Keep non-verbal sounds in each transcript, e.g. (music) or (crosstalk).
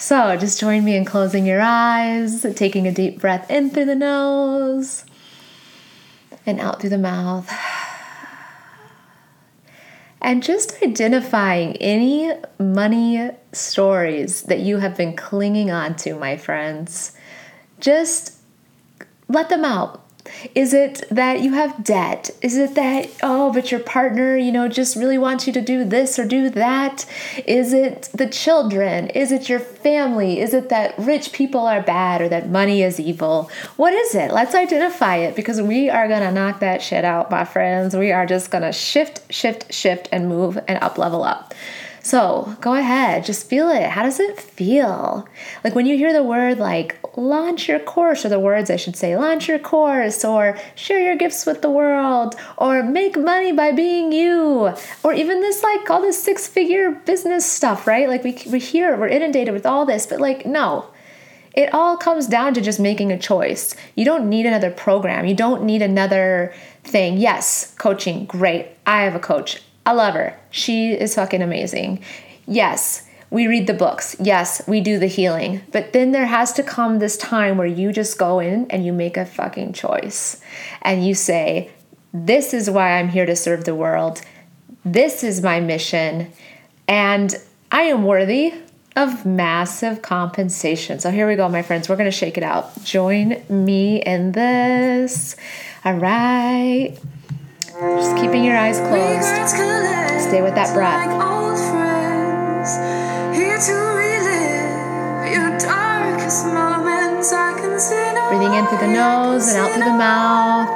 So just join me in closing your eyes, taking a deep breath in through the nose and out through the mouth. And just identifying any money stories that you have been clinging on to, my friends. Just let them out. Is it that you have debt? Is it that, oh, but your partner, you know, just really wants you to do this or do that? Is it the children? Is it your family? Is it that rich people are bad or that money is evil? What is it? Let's identify it because we are going to knock that shit out, my friends. We are just going to shift, shift, shift, and move and up level up. So go ahead, just feel it. How does it feel? Like when you hear the word like launch your course, or the words I should say, launch your course, or share your gifts with the world, or make money by being you, or even this like all this six figure business stuff, right? Like we, we hear, we're inundated with all this, but like, no. It all comes down to just making a choice. You don't need another program. You don't need another thing. Yes, coaching, great. I have a coach. I love her. She is fucking amazing. Yes, we read the books. Yes, we do the healing. But then there has to come this time where you just go in and you make a fucking choice. And you say, This is why I'm here to serve the world. This is my mission. And I am worthy of massive compensation. So here we go, my friends. We're going to shake it out. Join me in this. All right. Just keeping your eyes closed. Stay with that breath. Breathing in through the nose and out through the mouth.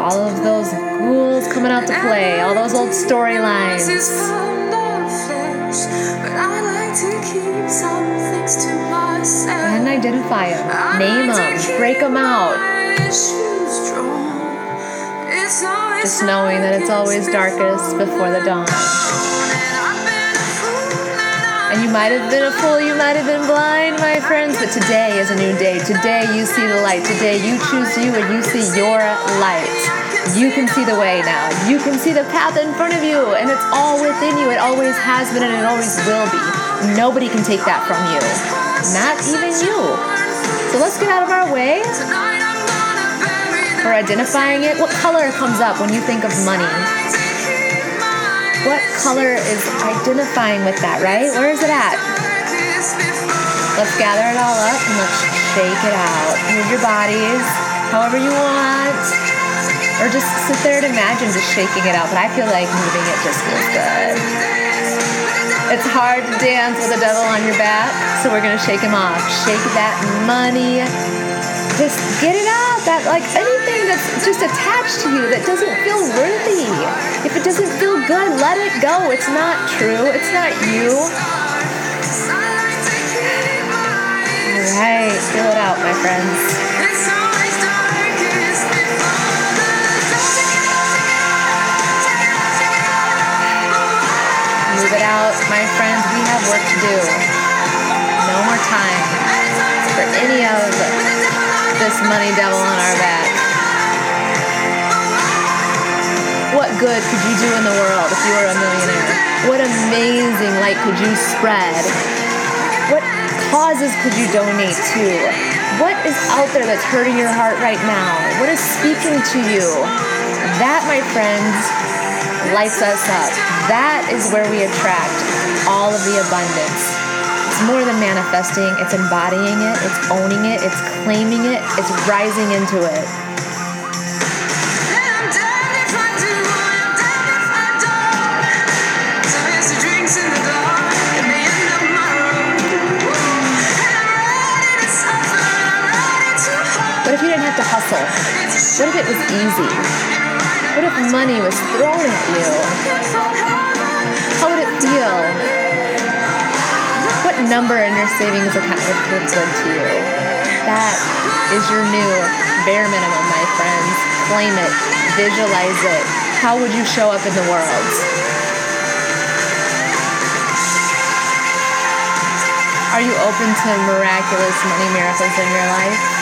All of those ghouls coming out to play, all those old storylines. And identify them, name them, break them out. Just knowing that it's always darkest before the dawn. And you might have been a fool, you might have been blind, my friends, but today is a new day. Today you see the light. Today you choose you and you see your light. You can see the way now. You can see the path in front of you, and it's all within you. It always has been and it always will be. Nobody can take that from you, not even you. So let's get out of our way for identifying it? What color comes up when you think of money? What color is identifying with that, right? Where is it at? Let's gather it all up and let's shake it out. Move your bodies however you want. Or just sit there and imagine just shaking it out. But I feel like moving it just feels good. It's hard to dance with a devil on your back, so we're gonna shake him off. Shake that money. Just get it out that like anything that's just attached to you that doesn't feel worthy. If it doesn't feel good, let it go. It's not true. It's not you. All right, feel it out, my friends. Move it out, my friends. We have work to do. No more time for any of this money devil on our back. Good could you do in the world if you were a millionaire? What amazing light could you spread? What causes could you donate to? What is out there that's hurting your heart right now? What is speaking to you? That, my friends, lights us up. That is where we attract all of the abundance. It's more than manifesting, it's embodying it, it's owning it, it's claiming it, it's rising into it. Hustle? What if it was easy? What if money was thrown at you? How would it feel? what number in your savings account would feel good to you? That is your new bare minimum, my friends. Claim it, visualize it. How would you show up in the world? Are you open to miraculous money miracles in your life?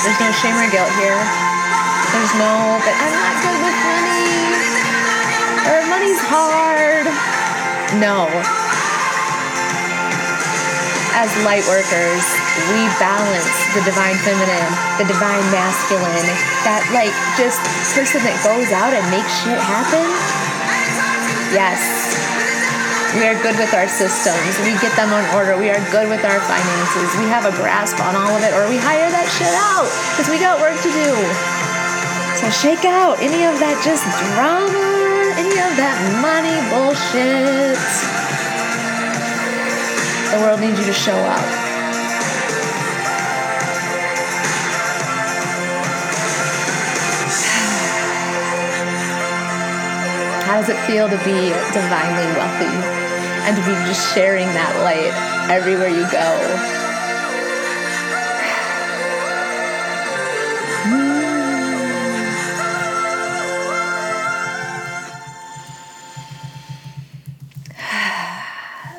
There's no shame or guilt here. There's no, but I'm not good with money. Or money's hard No. As light workers, we balance the divine feminine, the divine masculine, that like just person that goes out and makes shit happen. Yes. We are good with our systems. We get them on order. We are good with our finances. We have a grasp on all of it, or we hire that shit out because we got work to do. So shake out any of that just drama, any of that money bullshit. The world needs you to show up. (sighs) How does it feel to be divinely wealthy? And to be just sharing that light everywhere you go.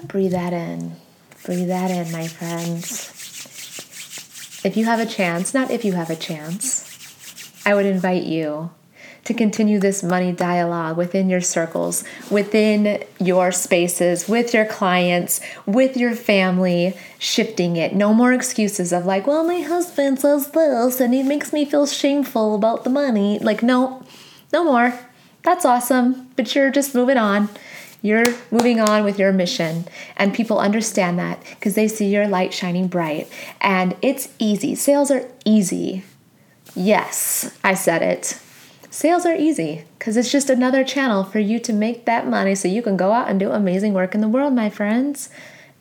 (sighs) Breathe that in. Breathe that in, my friends. If you have a chance, not if you have a chance, I would invite you to continue this money dialogue within your circles, within your spaces, with your clients, with your family, shifting it. No more excuses of like, well, my husband says this and he makes me feel shameful about the money. Like, no, no more. That's awesome, but you're just moving on. You're moving on with your mission, and people understand that because they see your light shining bright. And it's easy. Sales are easy. Yes, I said it. Sales are easy because it's just another channel for you to make that money so you can go out and do amazing work in the world, my friends.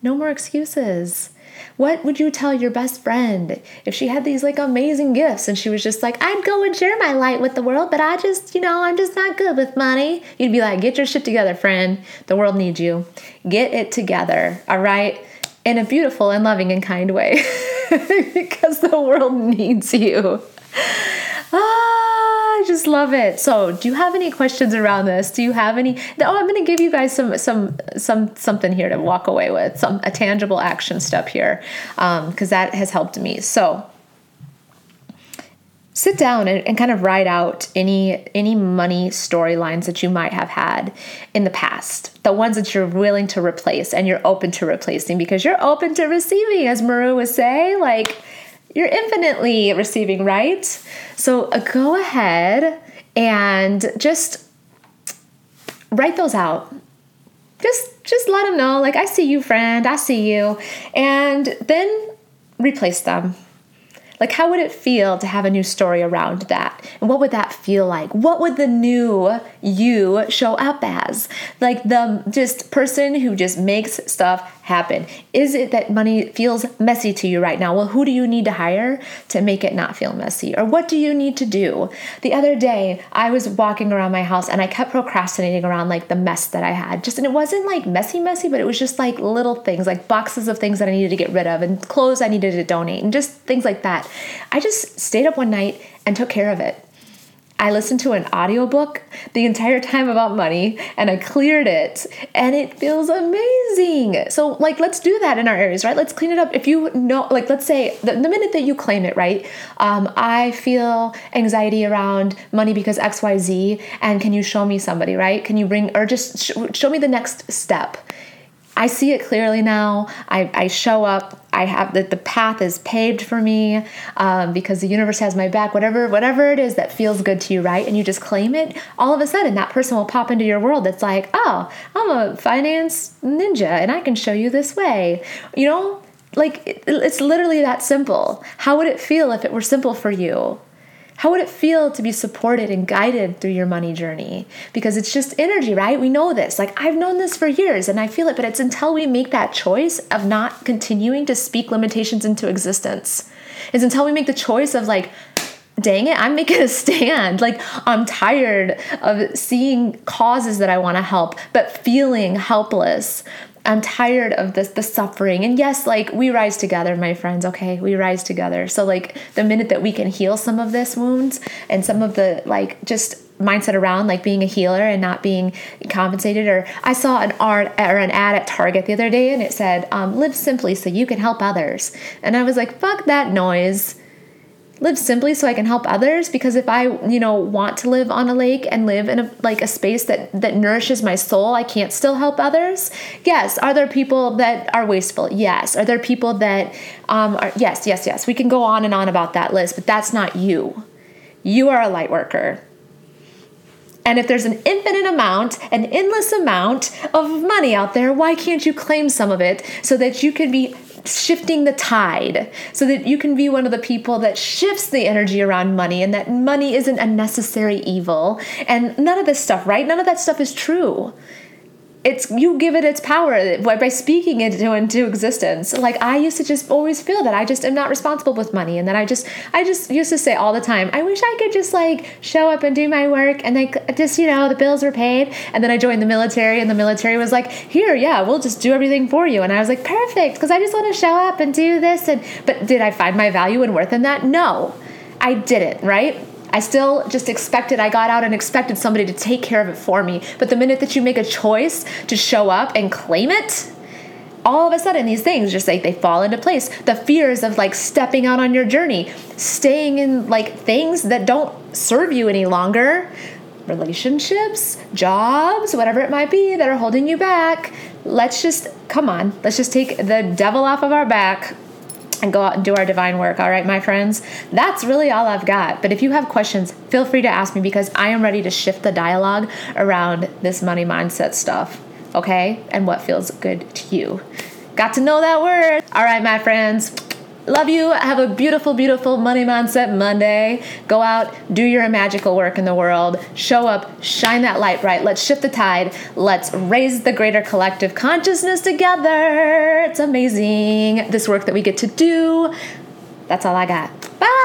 No more excuses. What would you tell your best friend if she had these like amazing gifts and she was just like, I'd go and share my light with the world, but I just, you know, I'm just not good with money? You'd be like, get your shit together, friend. The world needs you. Get it together, all right? In a beautiful and loving and kind way (laughs) because the world needs you. I just love it. So, do you have any questions around this? Do you have any? Oh, I'm going to give you guys some some some something here to walk away with, some a tangible action step here, because um, that has helped me. So, sit down and, and, kind of write out any any money storylines that you might have had in the past the ones that you're willing to replace and you're open to replacing because you're open to receiving as maru was saying like you're infinitely receiving, right? So uh, go ahead and just write those out. Just just let them know like I see you friend, I see you and then replace them. Like, how would it feel to have a new story around that? And what would that feel like? What would the new you show up as? Like, the just person who just makes stuff happen? Is it that money feels messy to you right now? Well, who do you need to hire to make it not feel messy? Or what do you need to do? The other day, I was walking around my house and I kept procrastinating around like the mess that I had. Just, and it wasn't like messy, messy, but it was just like little things, like boxes of things that I needed to get rid of and clothes I needed to donate and just things like that. I just stayed up one night and took care of it. I listened to an audiobook the entire time about money and I cleared it and it feels amazing. So, like, let's do that in our areas, right? Let's clean it up. If you know, like, let's say the, the minute that you claim it, right? Um, I feel anxiety around money because XYZ, and can you show me somebody, right? Can you bring, or just sh- show me the next step? I see it clearly now. I, I show up. I have that the path is paved for me um, because the universe has my back. Whatever, whatever it is that feels good to you, right? And you just claim it. All of a sudden, that person will pop into your world. That's like, oh, I'm a finance ninja, and I can show you this way. You know, like it, it's literally that simple. How would it feel if it were simple for you? How would it feel to be supported and guided through your money journey? Because it's just energy, right? We know this. Like, I've known this for years and I feel it, but it's until we make that choice of not continuing to speak limitations into existence. It's until we make the choice of, like, dang it, I'm making a stand. Like, I'm tired of seeing causes that I want to help, but feeling helpless. I'm tired of this the suffering. And yes, like we rise together, my friends, okay? We rise together. So like the minute that we can heal some of this wounds and some of the like just mindset around like being a healer and not being compensated or I saw an art or an ad at Target the other day and it said um, live simply so you can help others. And I was like, fuck that noise live simply so I can help others because if I, you know, want to live on a lake and live in a like a space that that nourishes my soul, I can't still help others. Yes, are there people that are wasteful? Yes. Are there people that um are yes, yes, yes. We can go on and on about that list, but that's not you. You are a light worker. And if there's an infinite amount, an endless amount of money out there, why can't you claim some of it so that you can be shifting the tide so that you can be one of the people that shifts the energy around money and that money isn't a necessary evil. And none of this stuff right? None of that stuff is true it's you give it its power by speaking it into, existence. Like i used to just always feel that i just am not responsible with money and that i just i just used to say all the time i wish i could just like show up and do my work and like just you know the bills were paid. And then i joined the military and the military was like here yeah we'll just do everything for you. And i was like perfect because i just want to show up and do this and but did i find my value and worth in that? No i didn't right I still just expected, I got out and expected somebody to take care of it for me. But the minute that you make a choice to show up and claim it, all of a sudden these things just like they fall into place. The fears of like stepping out on your journey, staying in like things that don't serve you any longer, relationships, jobs, whatever it might be that are holding you back. Let's just come on, let's just take the devil off of our back and go out and do our divine work. All right, my friends, that's really all I've got. But if you have questions, feel free to ask me because I am ready to shift the dialogue around this money mindset stuff, okay? And what feels good to you. Got to know that word. All right, my friends. Love you. Have a beautiful, beautiful Money Mindset Monday. Go out, do your magical work in the world. Show up, shine that light bright. Let's shift the tide. Let's raise the greater collective consciousness together. It's amazing, this work that we get to do. That's all I got. Bye.